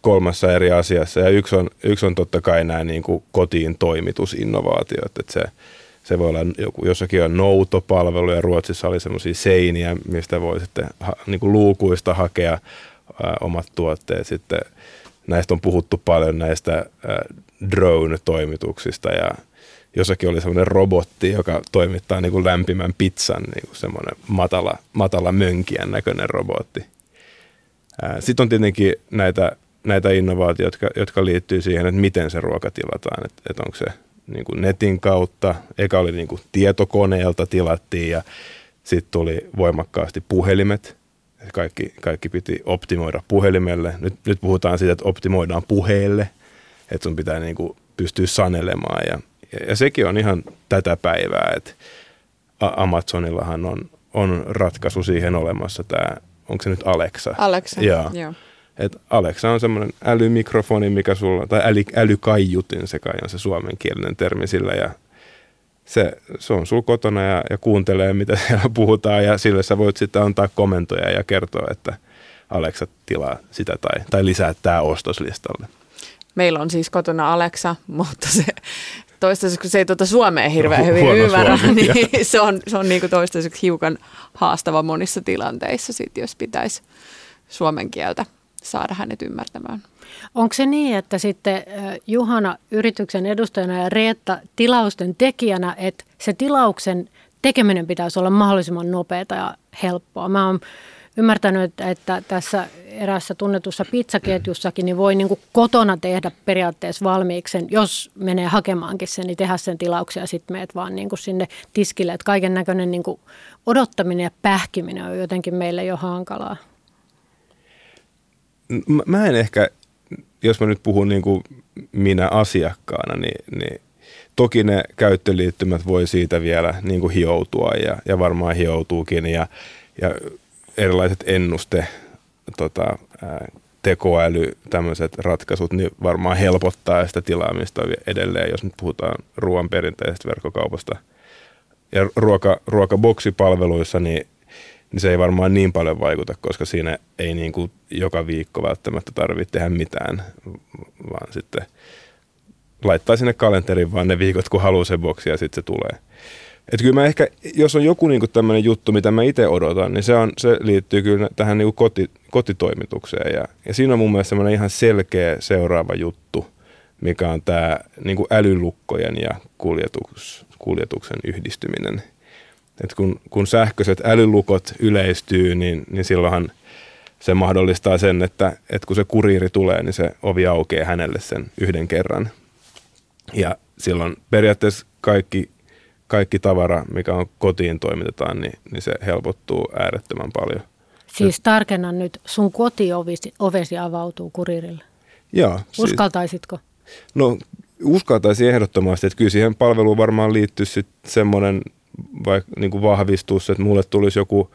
kolmassa eri asiassa. Ja yksi on, yksi on totta kai nämä niin kuin kotiin toimitusinnovaatiot, että se, se voi olla joku, jossakin on noutopalvelu ja Ruotsissa oli semmoisia seiniä, mistä voi sitten ha, niin kuin luukuista hakea ää, omat tuotteet. Sitten näistä on puhuttu paljon näistä ää, drone-toimituksista ja jossakin oli semmoinen robotti, joka toimittaa niin kuin lämpimän pizzan, niin kuin semmoinen matala, matala mönkien näköinen robotti. Sitten on tietenkin näitä näitä innovaatioita, jotka, jotka liittyy siihen, että miten se ruoka tilataan. Että, että onko se niin kuin netin kautta, eka oli niin kuin tietokoneelta tilattiin ja sitten tuli voimakkaasti puhelimet. Kaikki, kaikki piti optimoida puhelimelle. Nyt, nyt puhutaan siitä, että optimoidaan puheelle, että sun pitää niin kuin pystyä sanelemaan. Ja, ja, ja sekin on ihan tätä päivää, että Amazonillahan on, on ratkaisu siihen olemassa tämä, onko se nyt Alexa? Alexa, joo. joo. Et Alexa on semmoinen älymikrofoni, mikä sulla, tai äly, älykaiutin, se kai on se suomenkielinen termi sillä, ja se, se on sulla kotona ja, ja kuuntelee, mitä siellä puhutaan, ja sille sä voit sitten antaa komentoja ja kertoa, että Alexa tilaa sitä tai, tai lisää tämä ostoslistalle. Meillä on siis kotona Alexa, mutta se toistaiseksi, kun se ei tuota Suomeen hirveän hyvin Huono ymmärrä, Suomi, niin se on, se on niin kuin toistaiseksi hiukan haastava monissa tilanteissa, sit, jos pitäisi suomen kieltä saada hänet ymmärtämään. Onko se niin, että sitten Juhana yrityksen edustajana ja Reetta tilausten tekijänä, että se tilauksen tekeminen pitäisi olla mahdollisimman nopeata ja helppoa? Mä oon ymmärtänyt, että tässä erässä tunnetussa pizzaketjussakin niin voi niin kuin kotona tehdä periaatteessa valmiiksi sen, jos menee hakemaankin sen, niin tehdä sen tilauksia ja sitten meet vaan niin kuin sinne tiskille. Että kaiken näköinen niin odottaminen ja pähkiminen on jotenkin meille jo hankalaa. Mä en ehkä, jos mä nyt puhun niin kuin minä asiakkaana, niin, niin toki ne käyttöliittymät voi siitä vielä niin kuin hioutua ja, ja varmaan hioutuukin ja, ja erilaiset ennuste, tota, ää, tekoäly, tämmöiset ratkaisut, niin varmaan helpottaa sitä tilaamista edelleen, jos nyt puhutaan ruoan perinteisestä verkkokaupasta. Ja ruoka, ruokaboksipalveluissa, niin, niin se ei varmaan niin paljon vaikuta, koska siinä ei niin kuin joka viikko välttämättä tarvitse tehdä mitään, vaan sitten laittaa sinne kalenteriin vaan ne viikot, kun haluaa se boksi ja sitten se tulee. Että kyllä mä ehkä, jos on joku niinku tämmöinen juttu, mitä mä itse odotan, niin se, on, se liittyy kyllä tähän niinku koti, kotitoimitukseen. Ja, ja siinä on mun mielestä semmoinen ihan selkeä seuraava juttu, mikä on tämä niinku älylukkojen ja kuljetus, kuljetuksen yhdistyminen. Et kun, kun sähköiset älylukot yleistyy, niin, niin silloinhan se mahdollistaa sen, että, että kun se kuriiri tulee, niin se ovi aukeaa hänelle sen yhden kerran. Ja silloin periaatteessa kaikki kaikki tavara, mikä on kotiin toimitetaan, niin, niin se helpottuu äärettömän paljon. Siis tarkennan nyt, sun kotiovesi ovesi avautuu kurirille. Joo. Siis- Uskaltaisitko? Siis, no uskaltaisin ehdottomasti, että kyllä siihen palveluun varmaan liittyy sitten semmoinen vaikka niin kuin vahvistus, että mulle tulisi joku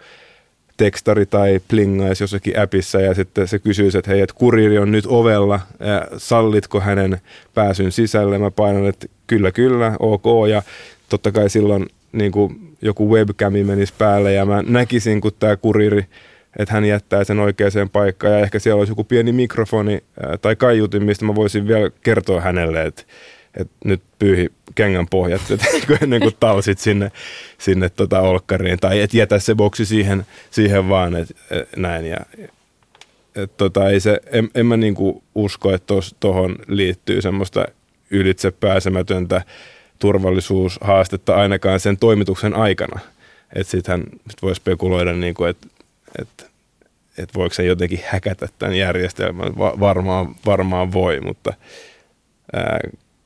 tekstari tai plingaisi jossakin appissa ja sitten se kysyisi, että hei, että kuriiri on nyt ovella, ja sallitko hänen pääsyn sisälle? Mä painan, että kyllä, kyllä, ok, ja totta kai silloin niin kuin joku webcami menisi päälle ja mä näkisin, kun tämä kuriri, että hän jättää sen oikeaan paikkaan ja ehkä siellä olisi joku pieni mikrofoni tai kaiutin, mistä mä voisin vielä kertoa hänelle, että, että nyt pyyhi kengän pohjat ennen kuin talsit sinne, sinne tota olkkariin tai et jätä se boksi siihen, siihen vaan, että et, näin ja et, tota, ei se, en, en mä niinku usko, että tuohon liittyy semmoista ylitse pääsemätöntä turvallisuushaastetta ainakaan sen toimituksen aikana. Että sittenhän sit voi spekuloida, niin kuin, että et, et voiko se jotenkin häkätä tämän järjestelmän. Va- varmaan, varmaan voi, mutta ää,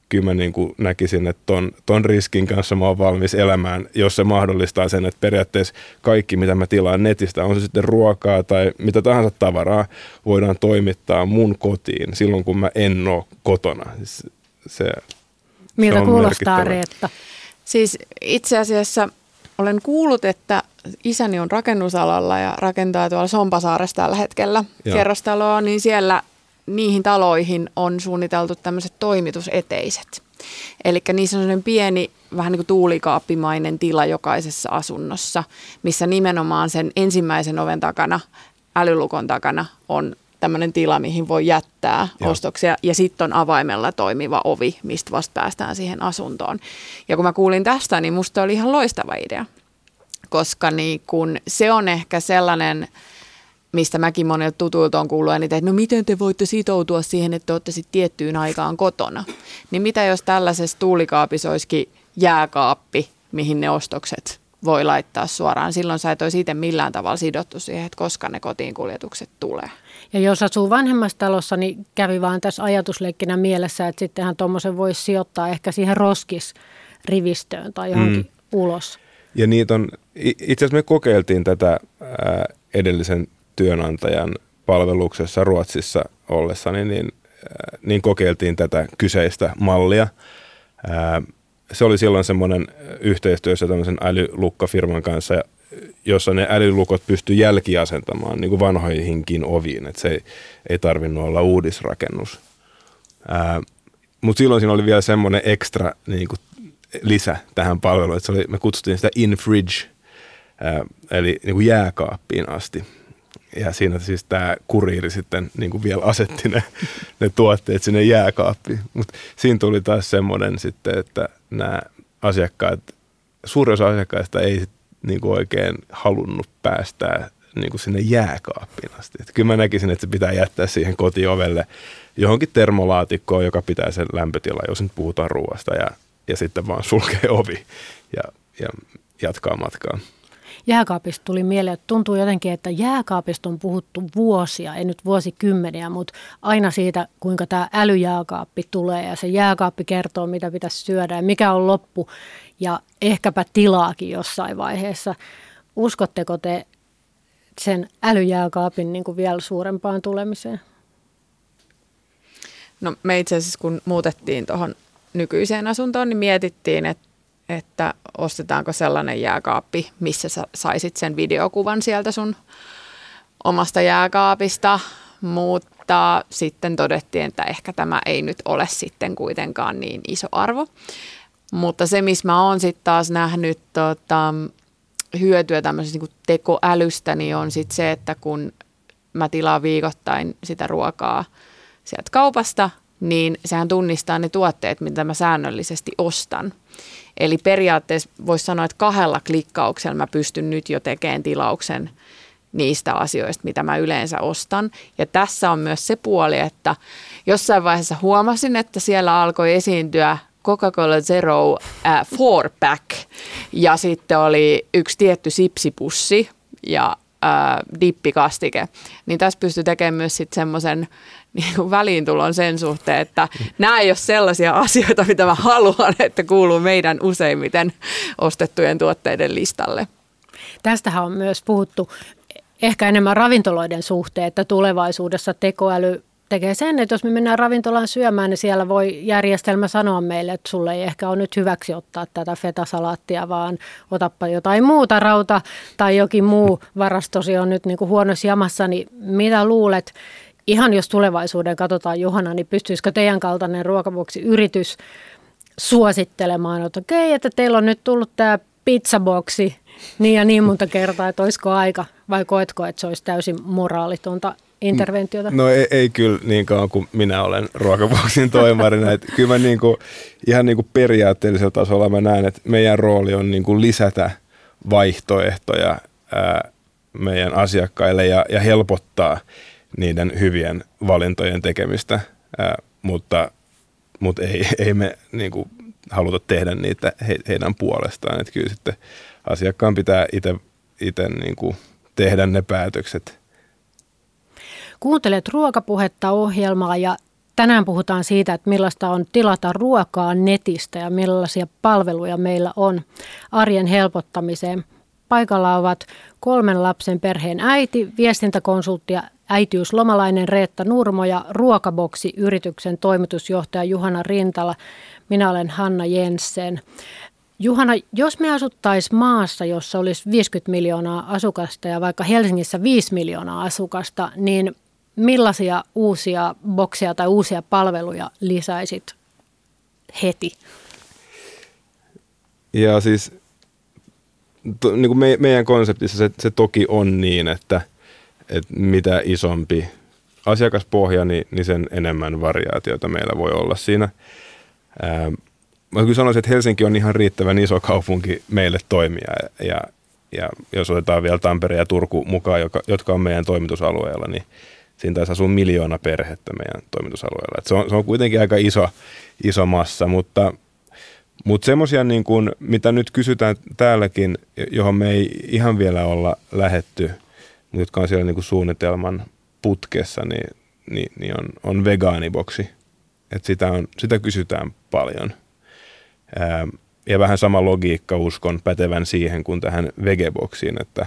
kyllä mä niin kuin näkisin, että ton, ton riskin kanssa mä oon valmis elämään, jos se mahdollistaa sen, että periaatteessa kaikki, mitä mä tilaan netistä, on se sitten ruokaa tai mitä tahansa tavaraa, voidaan toimittaa mun kotiin silloin, kun mä en ole kotona. Siis se, Miltä kuulostaa Reetta? Siis itse asiassa olen kuullut, että isäni on rakennusalalla ja rakentaa tuolla Sompasaaressa tällä hetkellä Joo. kerrostaloa, niin siellä niihin taloihin on suunniteltu tämmöiset toimituseteiset. Eli niissä on sellainen pieni, vähän niin kuin tuulikaappimainen tila jokaisessa asunnossa, missä nimenomaan sen ensimmäisen oven takana, älylukon takana on tämmöinen tila, mihin voi jättää Joo. ostoksia ja sitten on avaimella toimiva ovi, mistä vasta päästään siihen asuntoon. Ja kun mä kuulin tästä, niin musta oli ihan loistava idea, koska niin kun se on ehkä sellainen, mistä mäkin monilta tutuilta on kuullut eniten, että no miten te voitte sitoutua siihen, että olette sitten tiettyyn aikaan kotona. Niin mitä jos tällaisessa tuulikaapissa olisikin jääkaappi, mihin ne ostokset voi laittaa suoraan. Silloin sä et olisi itse millään tavalla sidottu siihen, että koska ne kotiin kuljetukset tulee. Ja jos asuu vanhemmassa talossa, niin kävi vaan tässä ajatusleikkinä mielessä, että sittenhän tuommoisen voisi sijoittaa ehkä siihen roskisrivistöön tai johonkin mm. ulos. Ja niitä on, itse asiassa me kokeiltiin tätä edellisen työnantajan palveluksessa Ruotsissa ollessani, niin, niin kokeiltiin tätä kyseistä mallia. Se oli silloin semmoinen yhteistyössä tämmöisen älylukkafirman kanssa, jossa ne älylukot pystyi jälkiasentamaan niin kuin vanhoihinkin oviin, että se ei, ei tarvinnut olla uudisrakennus. Mutta silloin siinä oli vielä semmoinen ekstra niin kuin lisä tähän palveluun, että se oli, me kutsuttiin sitä in-fridge, eli niin kuin jääkaappiin asti. Ja siinä siis tämä kuriiri sitten niin kuin vielä asetti ne, ne tuotteet sinne jääkaappiin. Mutta siinä tuli taas semmoinen sitten, että nämä asiakkaat, suurin osa asiakkaista ei niin kuin oikein halunnut päästää niin kuin sinne jääkaappiin asti. Et kyllä mä näkisin, että se pitää jättää siihen kotiovelle johonkin termolaatikkoon, joka pitää sen lämpötila, jos nyt puhutaan ruoasta, ja, ja sitten vaan sulkee ovi ja, ja jatkaa matkaa. Jääkaapista tuli mieleen, että tuntuu jotenkin, että jääkaapista on puhuttu vuosia, ei nyt vuosikymmeniä, mutta aina siitä, kuinka tämä älyjääkaappi tulee ja se jääkaappi kertoo, mitä pitäisi syödä ja mikä on loppu ja ehkäpä tilaakin jossain vaiheessa. Uskotteko te sen älyjääkaapin niin kuin vielä suurempaan tulemiseen? No me itse asiassa kun muutettiin tuohon nykyiseen asuntoon, niin mietittiin, että, että ostetaanko sellainen jääkaappi, missä sä saisit sen videokuvan sieltä sun omasta jääkaapista, mutta sitten todettiin, että ehkä tämä ei nyt ole sitten kuitenkaan niin iso arvo. Mutta se, missä mä oon sitten taas nähnyt tota, hyötyä tämmöisestä niin tekoälystä, niin on sitten se, että kun mä tilaan viikoittain sitä ruokaa sieltä kaupasta, niin sehän tunnistaa ne tuotteet, mitä mä säännöllisesti ostan. Eli periaatteessa voisi sanoa, että kahdella klikkauksella mä pystyn nyt jo tekemään tilauksen niistä asioista, mitä mä yleensä ostan. Ja tässä on myös se puoli, että jossain vaiheessa huomasin, että siellä alkoi esiintyä Coca-Cola Zero äh, four pack ja sitten oli yksi tietty sipsipussi ja dippikastike. Niin tässä pystyy tekemään myös sitten semmoisen niin väliintulon sen suhteen, että nämä ei ole sellaisia asioita, mitä mä haluan, että kuuluu meidän useimmiten ostettujen tuotteiden listalle. Tästähän on myös puhuttu ehkä enemmän ravintoloiden suhteen, että tulevaisuudessa tekoäly tekee sen, että jos me mennään ravintolaan syömään, niin siellä voi järjestelmä sanoa meille, että sulle ei ehkä ole nyt hyväksi ottaa tätä fetasalaattia, vaan otappa jotain muuta rauta tai jokin muu varastosi on nyt niin kuin huonossa jamassa, niin mitä luulet, ihan jos tulevaisuuden katsotaan Johanna, niin pystyisikö teidän kaltainen ruokavuoksi yritys suosittelemaan, että okei, okay, että teillä on nyt tullut tämä pizzaboksi niin ja niin monta kertaa, että olisiko aika, vai koetko, että se olisi täysin moraalitonta interventiota? No ei, ei kyllä niin kauan kuin minä olen ruokaboksin toimarina. että kyllä mä niin kuin, ihan niin kuin periaatteellisella tasolla mä näen, että meidän rooli on niin kuin lisätä vaihtoehtoja ää, meidän asiakkaille ja, ja helpottaa niiden hyvien valintojen tekemistä, ää, mutta, mutta ei, ei me niin kuin, haluta tehdä niitä he, heidän puolestaan. Että kyllä sitten asiakkaan pitää itse niin kuin, tehdä ne päätökset – Kuuntelet ruokapuhetta ohjelmaa ja tänään puhutaan siitä, että millaista on tilata ruokaa netistä ja millaisia palveluja meillä on arjen helpottamiseen. Paikalla ovat kolmen lapsen perheen äiti, viestintäkonsultti ja äitiyslomalainen Reetta Nurmo ja Ruokaboksi-yrityksen toimitusjohtaja Juhana Rintala. Minä olen Hanna Jensen. Juhana, jos me asuttaisiin maassa, jossa olisi 50 miljoonaa asukasta ja vaikka Helsingissä 5 miljoonaa asukasta, niin millaisia uusia bokseja tai uusia palveluja lisäisit heti? Ja siis to, niin kuin me, meidän konseptissa se, se toki on niin, että, että mitä isompi asiakaspohja, niin, niin sen enemmän variaatiota meillä voi olla siinä. Ää, mä kyllä sanoisin, että Helsinki on ihan riittävän iso kaupunki meille toimia ja, ja jos otetaan vielä Tampere ja Turku mukaan, joka, jotka on meidän toimitusalueella, niin siinä taisi asua miljoona perhettä meidän toimitusalueella. Et se, on, se on kuitenkin aika iso, iso massa, mutta, Mutta semmoisia, niin mitä nyt kysytään täälläkin, johon me ei ihan vielä olla lähetty, mutta jotka on siellä niin kuin suunnitelman putkessa, niin, niin, niin on, on vegaaniboksi. Et sitä, on, sitä kysytään paljon. Ää, ja vähän sama logiikka uskon pätevän siihen kuin tähän vegeboksiin, että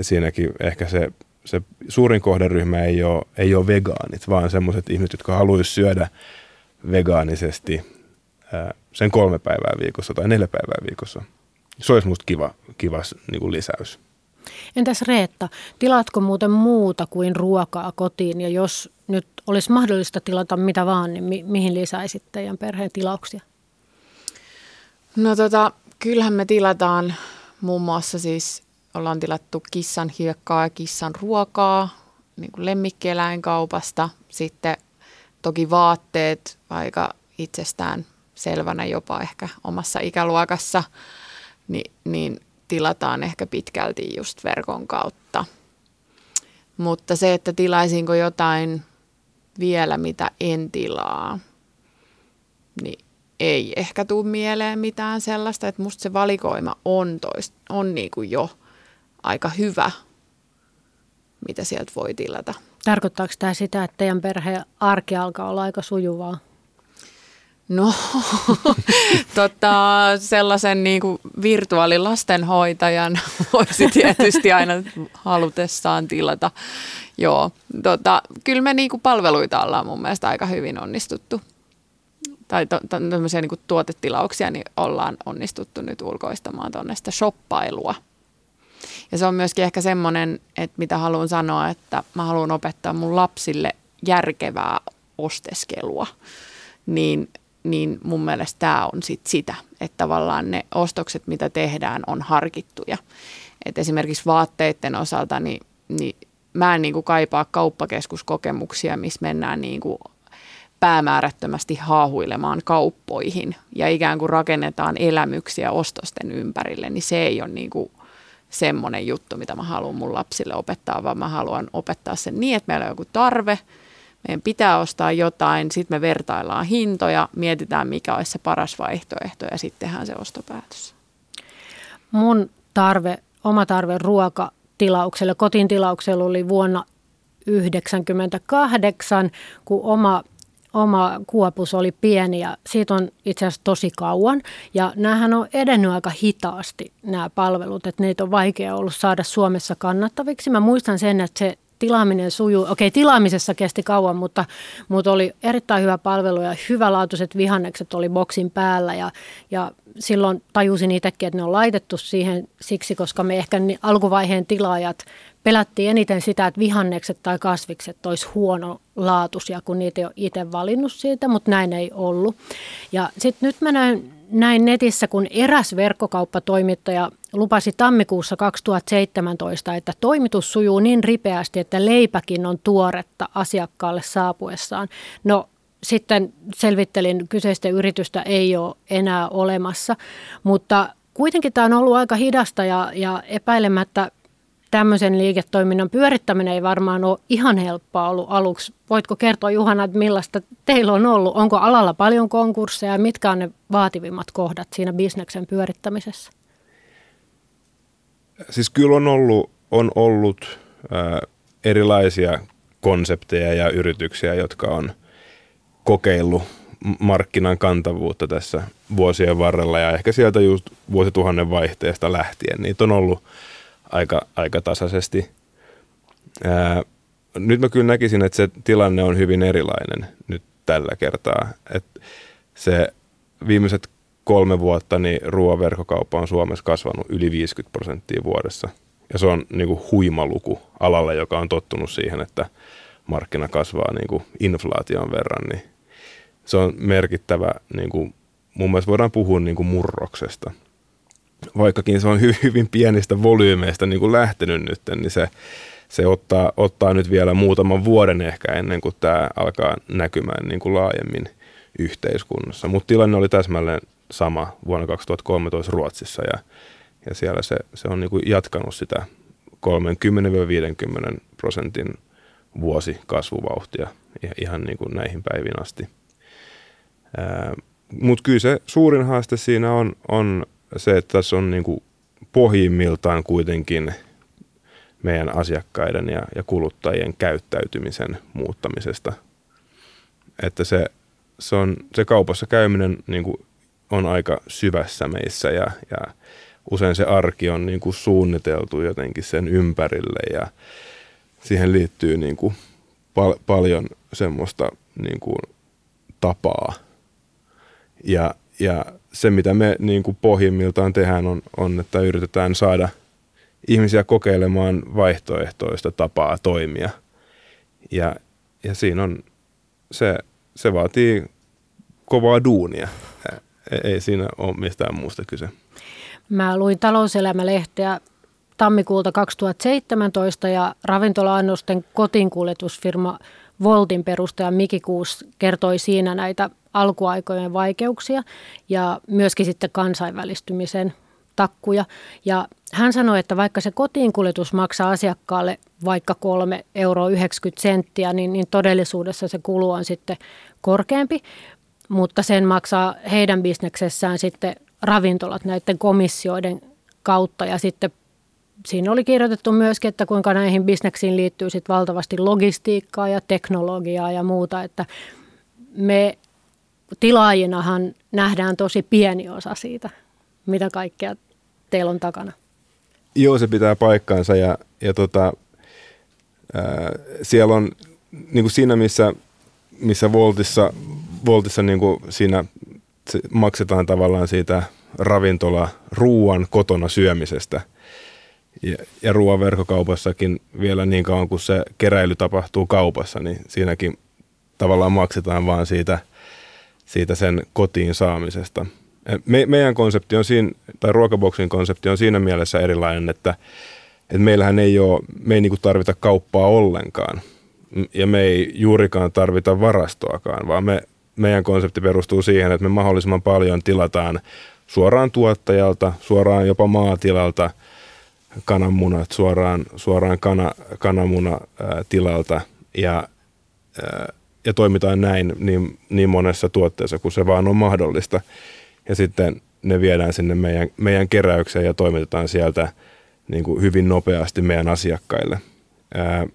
siinäkin ehkä se, se suurin kohderyhmä ei ole, ei ole vegaanit, vaan semmoiset ihmiset, jotka haluaisivat syödä vegaanisesti ää, sen kolme päivää viikossa tai neljä päivää viikossa. Se olisi musta kiva, kiva niin kuin lisäys. Entäs Reetta, tilaatko muuten muuta kuin ruokaa kotiin ja jos nyt olisi mahdollista tilata mitä vaan, niin mi- mihin lisäisit teidän perheen tilauksia? No tota, kyllähän me tilataan muun muassa siis, ollaan tilattu kissan hiekkaa ja kissan ruokaa niin kuin lemmikkieläinkaupasta. Sitten toki vaatteet aika itsestään selvänä jopa ehkä omassa ikäluokassa, niin, niin tilataan ehkä pitkälti just verkon kautta. Mutta se, että tilaisinko jotain vielä, mitä en tilaa, niin ei ehkä tule mieleen mitään sellaista, että musta se valikoima on, toist, on niin kuin jo aika hyvä, mitä sieltä voi tilata. Tarkoittaako tämä sitä, että teidän perheen arki alkaa olla aika sujuvaa? No, tota, sellaisen niin kuin virtuaalilastenhoitajan voisi tietysti aina halutessaan tilata. Joo, tota, kyllä me niin kuin palveluita ollaan mun mielestä aika hyvin onnistuttu. Tai to, to, tämmöisiä niin kuin tuotetilauksia niin ollaan onnistuttu nyt ulkoistamaan tuonne sitä shoppailua. Ja se on myöskin ehkä semmoinen, että mitä haluan sanoa, että mä haluan opettaa mun lapsille järkevää osteskelua. Niin niin mun mielestä tämä on sit sitä, että tavallaan ne ostokset, mitä tehdään, on harkittuja. Et esimerkiksi vaatteiden osalta, niin, niin mä en niin kuin kaipaa kauppakeskuskokemuksia, missä mennään niin kuin päämäärättömästi haahuilemaan kauppoihin ja ikään kuin rakennetaan elämyksiä ostosten ympärille, niin se ei ole niin kuin semmoinen juttu, mitä mä haluan mun lapsille opettaa, vaan mä haluan opettaa sen niin, että meillä on joku tarve – meidän pitää ostaa jotain, sitten me vertaillaan hintoja, mietitään mikä olisi se paras vaihtoehto ja sitten tehdään se ostopäätös. Mun tarve, oma tarve ruokatilaukselle, kotiin tilauksella oli vuonna 1998, kun oma oma kuopus oli pieni ja siitä on itse asiassa tosi kauan. Ja näähän on edennyt aika hitaasti nämä palvelut, että niitä on vaikea ollut saada Suomessa kannattaviksi. Mä muistan sen, että se tilaaminen sujuu. Okei, tilaamisessa kesti kauan, mutta, mutta oli erittäin hyvä palvelu ja hyvälaatuiset vihannekset oli boksin päällä ja, ja silloin tajusin itsekin, että ne on laitettu siihen siksi, koska me ehkä alkuvaiheen tilaajat pelättiin eniten sitä, että vihannekset tai kasvikset olisi huonolaatuisia, kun niitä ei ole itse valinnut siitä, mutta näin ei ollut. Ja sitten nyt mä näin, näin netissä, kun eräs verkkokauppatoimittaja lupasi tammikuussa 2017, että toimitus sujuu niin ripeästi, että leipäkin on tuoretta asiakkaalle saapuessaan. No sitten selvittelin, kyseistä yritystä ei ole enää olemassa, mutta kuitenkin tämä on ollut aika hidasta ja, ja epäilemättä tämmöisen liiketoiminnan pyörittäminen ei varmaan ole ihan helppoa ollut aluksi. Voitko kertoa Juhana, että millaista teillä on ollut? Onko alalla paljon konkursseja ja mitkä on ne vaativimmat kohdat siinä bisneksen pyörittämisessä? Siis kyllä on ollut, on ollut ää, erilaisia konsepteja ja yrityksiä, jotka on kokeillut markkinan kantavuutta tässä vuosien varrella ja ehkä sieltä just vuosituhannen vaihteesta lähtien. Niitä on ollut aika, aika tasaisesti. Ää, nyt mä kyllä näkisin, että se tilanne on hyvin erilainen nyt tällä kertaa. että se viimeiset kolme vuotta niin ruoaverkkokauppa on Suomessa kasvanut yli 50 prosenttia vuodessa. Ja se on niin kuin huima luku alalle, joka on tottunut siihen, että markkina kasvaa niin kuin inflaation verran. Niin se on merkittävä, niin kuin, mun mielestä voidaan puhua niin kuin murroksesta. Vaikkakin se on hyvin, hyvin pienistä volyymeista niin kuin lähtenyt nyt, niin se, se ottaa, ottaa nyt vielä muutaman vuoden ehkä ennen kuin tämä alkaa näkymään niin kuin laajemmin yhteiskunnassa. Mutta tilanne oli täsmälleen sama vuonna 2013 Ruotsissa ja, ja siellä se, se on niin kuin jatkanut sitä 30-50 prosentin vuosi kasvuvauhtia ihan niin kuin näihin päiviin asti. Mutta kyllä se suurin haaste siinä on, on se, että tässä on niin kuin pohjimmiltaan kuitenkin meidän asiakkaiden ja, ja kuluttajien käyttäytymisen muuttamisesta. Että se, se, on, se kaupassa käyminen niin kuin on aika syvässä meissä ja, ja usein se arki on niin kuin suunniteltu jotenkin sen ympärille ja siihen liittyy niin kuin pal- paljon semmoista niin kuin tapaa. Ja, ja se, mitä me niin kuin pohjimmiltaan tehdään, on, on, että yritetään saada ihmisiä kokeilemaan vaihtoehtoista tapaa toimia. Ja, ja siinä on, se, se vaatii kovaa duunia. Ei siinä ole mistään muusta kyse. Mä luin talouselämälehteä tammikuulta 2017 ja ravintola-annosten kotiinkuljetusfirma Voltin perustaja Miki Kuus kertoi siinä näitä alkuaikojen vaikeuksia ja myöskin sitten kansainvälistymisen takkuja. Ja hän sanoi, että vaikka se kotiinkuljetus maksaa asiakkaalle vaikka 3 euroa 90 senttiä, niin, niin todellisuudessa se kulu on sitten korkeampi, mutta sen maksaa heidän bisneksessään sitten ravintolat näiden komissioiden kautta ja sitten siinä oli kirjoitettu myöskin, että kuinka näihin bisneksiin liittyy sitten valtavasti logistiikkaa ja teknologiaa ja muuta, että me tilaajinahan nähdään tosi pieni osa siitä, mitä kaikkea teillä on takana. Joo, se pitää paikkaansa ja, ja tota, ää, siellä on niin kuin siinä, missä, missä Voltissa, Voltissa niin kuin siinä maksetaan tavallaan siitä ravintola ruuan kotona syömisestä. Ja, ja ruoan verkkokaupassakin vielä niin kauan kuin se keräily tapahtuu kaupassa, niin siinäkin tavallaan maksetaan vaan siitä, siitä sen kotiin saamisesta. Me, meidän konsepti on siinä, tai ruokaboksin konsepti on siinä mielessä erilainen, että, että meillähän ei ole, me ei niin tarvita kauppaa ollenkaan. Ja me ei juurikaan tarvita varastoakaan, vaan me, meidän konsepti perustuu siihen, että me mahdollisimman paljon tilataan suoraan tuottajalta, suoraan jopa maatilalta kananmunat, suoraan, suoraan kana, kananmunatilalta ja, ja toimitaan näin niin, niin monessa tuotteessa kuin se vaan on mahdollista. Ja sitten ne viedään sinne meidän, meidän keräykseen ja toimitetaan sieltä niin kuin hyvin nopeasti meidän asiakkaille. Ää,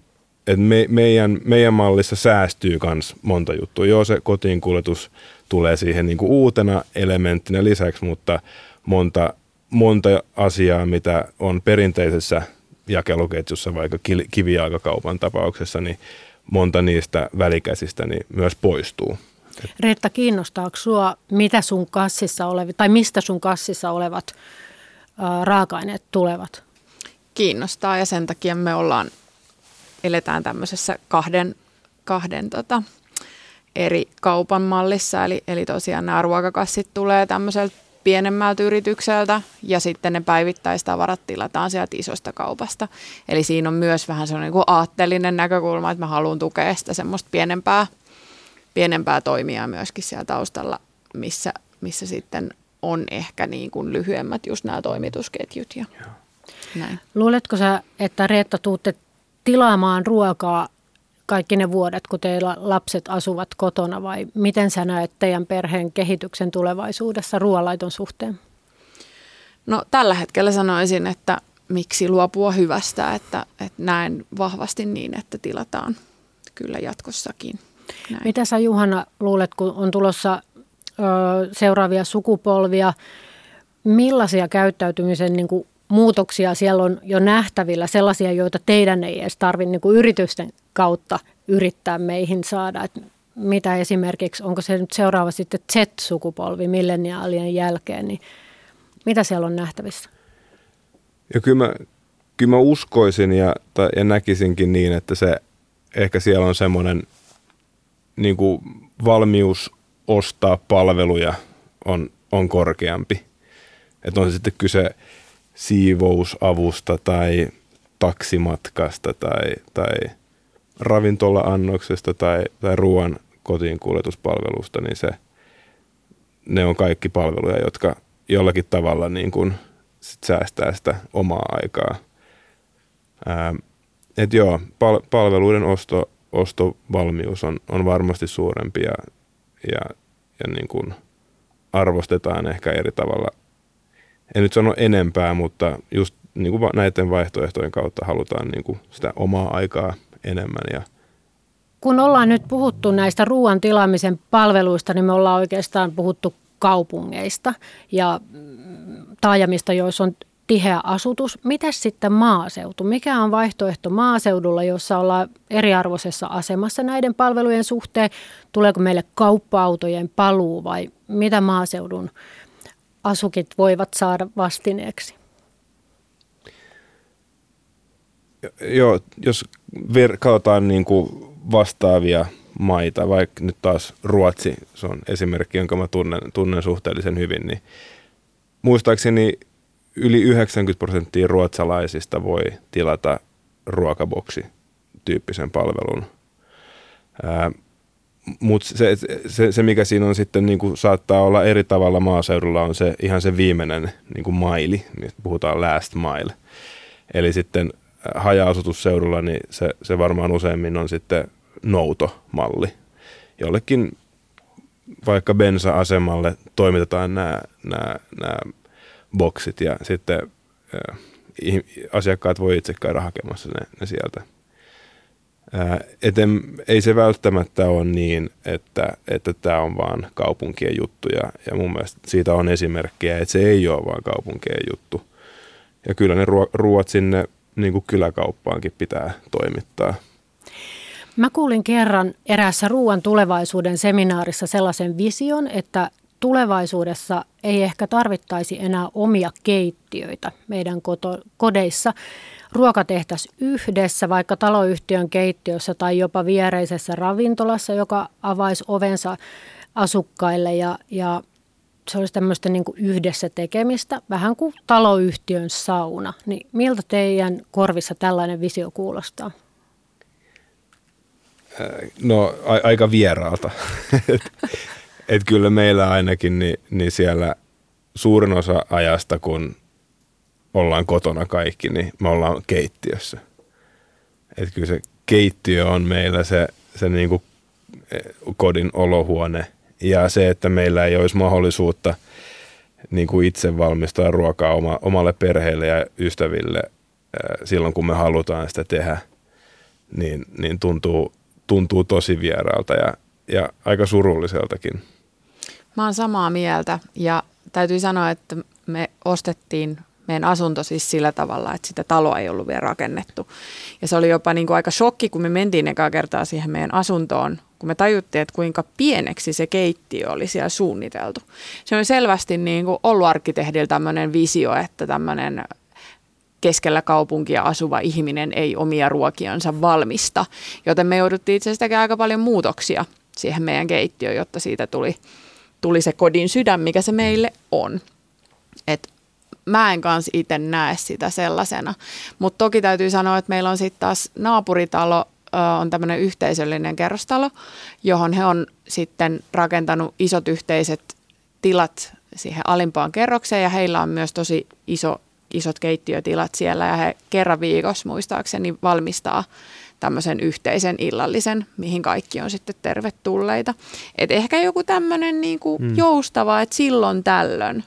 et me, meidän, meidän mallissa säästyy myös monta juttua. Joo, se kotiin kuljetus tulee siihen niin kuin uutena elementtinä lisäksi, mutta monta, monta asiaa, mitä on perinteisessä jakeluketjussa, vaikka kivijalkakaupan tapauksessa, niin monta niistä välikäsistä niin myös poistuu. Reetta, kiinnostaako sinua, mitä sun kassissa olevat, tai mistä sun kassissa olevat ää, raaka-aineet tulevat? Kiinnostaa ja sen takia me ollaan, eletään tämmöisessä kahden, kahden tota, eri kaupan mallissa. Eli, eli tosiaan nämä ruokakassit tulee tämmöiseltä pienemmältä yritykseltä ja sitten ne päivittäistavarat tilataan sieltä isosta kaupasta. Eli siinä on myös vähän sellainen niin aatteellinen näkökulma, että mä haluan tukea sitä semmoista pienempää, pienempää toimijaa myöskin siellä taustalla, missä, missä sitten on ehkä niin kuin lyhyemmät just nämä toimitusketjut. Ja näin. Luuletko sä, että Reetta tuutte tilaamaan ruokaa kaikki ne vuodet, kun teillä lapset asuvat kotona vai miten sä näet teidän perheen kehityksen tulevaisuudessa ruoanlaiton suhteen? No tällä hetkellä sanoisin, että miksi luopua hyvästä, että, että näen vahvasti niin, että tilataan kyllä jatkossakin. Näin. Mitä sä Juhana luulet, kun on tulossa ö, seuraavia sukupolvia, millaisia käyttäytymisen niin kuin, muutoksia siellä on jo nähtävillä, sellaisia, joita teidän ei edes tarvitse niin yritysten kautta yrittää meihin saada. Et mitä esimerkiksi, onko se nyt seuraava sitten Z-sukupolvi milleniaalien jälkeen, niin mitä siellä on nähtävissä? Ja kyllä mä, kyllä mä uskoisin ja, tai, ja näkisinkin niin, että se ehkä siellä on semmoinen niin kuin valmius ostaa palveluja on, on korkeampi. Että on sitten kyse siivousavusta tai taksimatkasta tai, tai ravintola-annoksesta tai, tai ruoan kotiin kuljetuspalvelusta, niin se, ne on kaikki palveluja, jotka jollakin tavalla niin kuin sit säästää sitä omaa aikaa. Ää, et joo, pal- palveluiden osto, ostovalmius on, on varmasti suurempi ja, ja, ja niin kuin arvostetaan ehkä eri tavalla. En nyt sano enempää, mutta just niin kuin näiden vaihtoehtojen kautta halutaan niin kuin sitä omaa aikaa enemmän. Ja Kun ollaan nyt puhuttu näistä ruoan tilaamisen palveluista, niin me ollaan oikeastaan puhuttu kaupungeista ja taajamista, joissa on tiheä asutus. Mitäs sitten maaseutu? Mikä on vaihtoehto maaseudulla, jossa ollaan eriarvoisessa asemassa näiden palvelujen suhteen? Tuleeko meille kauppa-autojen paluu vai mitä maaseudun asukit voivat saada vastineeksi? Joo, jos verkautaan niin kuin vastaavia maita, vaikka nyt taas Ruotsi, se on esimerkki, jonka mä tunnen, tunnen suhteellisen hyvin, niin muistaakseni yli 90 prosenttia ruotsalaisista voi tilata ruokaboksi tyyppisen palvelun. Mutta se, se, se, mikä siinä on sitten niin kuin saattaa olla eri tavalla maaseudulla, on se ihan se viimeinen niin kuin maili, niin puhutaan last mile. Eli sitten haja-asutusseudulla, niin se, se varmaan useimmin on sitten noutomalli. Jollekin vaikka bensa-asemalle toimitetaan nämä, nämä, nämä boksit ja sitten äh, asiakkaat voi itse käydä hakemassa ne, ne sieltä. Eten, ei se välttämättä ole niin, että, että tämä on vaan kaupunkien juttu ja, ja mun mielestä siitä on esimerkkejä, että se ei ole vaan kaupunkien juttu. Ja kyllä ne ruoat sinne niin kuin kyläkauppaankin pitää toimittaa. Mä kuulin kerran eräässä ruoan tulevaisuuden seminaarissa sellaisen vision, että tulevaisuudessa ei ehkä tarvittaisi enää omia keittiöitä meidän koto, kodeissa. Ruokatehtäisi yhdessä, vaikka taloyhtiön keittiössä tai jopa viereisessä ravintolassa, joka avaisi ovensa asukkaille ja, ja se olisi tämmöistä niin kuin yhdessä tekemistä, vähän kuin taloyhtiön sauna. Niin miltä teidän korvissa tällainen visio kuulostaa? No a- aika vieraalta. Et kyllä meillä ainakin, niin, niin siellä suurin osa ajasta, kun ollaan kotona kaikki, niin me ollaan keittiössä. Et kyllä se keittiö on meillä se, se niin kuin e, kodin olohuone – ja se, että meillä ei olisi mahdollisuutta niin kuin itse valmistaa ruokaa oma, omalle perheelle ja ystäville silloin, kun me halutaan sitä tehdä, niin, niin tuntuu, tuntuu tosi vieraalta ja, ja aika surulliseltakin. Mä oon samaa mieltä ja täytyy sanoa, että me ostettiin meidän asunto siis sillä tavalla, että sitä taloa ei ollut vielä rakennettu. Ja se oli jopa niin kuin aika shokki, kun me mentiin ekaa kertaa siihen meidän asuntoon kun me tajuttiin, että kuinka pieneksi se keittiö oli siellä suunniteltu. Se on selvästi niin kuin ollut arkkitehdillä tämmöinen visio, että tämmöinen keskellä kaupunkia asuva ihminen ei omia ruokiansa valmista. Joten me jouduttiin itse asiassa aika paljon muutoksia siihen meidän keittiöön, jotta siitä tuli, tuli se kodin sydän, mikä se meille on. Et mä en kanssa itse näe sitä sellaisena. Mutta toki täytyy sanoa, että meillä on sitten taas naapuritalo, on tämmöinen yhteisöllinen kerrostalo, johon he on sitten rakentanut isot yhteiset tilat siihen alimpaan kerrokseen ja heillä on myös tosi iso, isot keittiötilat siellä ja he kerran viikossa muistaakseni valmistaa tämmöisen yhteisen illallisen, mihin kaikki on sitten tervetulleita. Et ehkä joku tämmöinen niinku mm. joustava, että silloin tällöin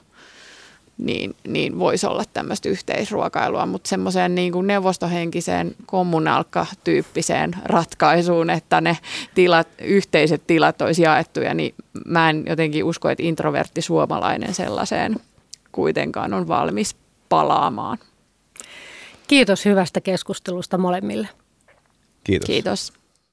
niin, niin voisi olla tämmöistä yhteisruokailua, mutta semmoiseen niin kuin neuvostohenkiseen kommunalka-tyyppiseen ratkaisuun, että ne tilat, yhteiset tilat olisi jaettuja, niin mä en jotenkin usko, että introvertti suomalainen sellaiseen kuitenkaan on valmis palaamaan. Kiitos hyvästä keskustelusta molemmille. Kiitos. Kiitos.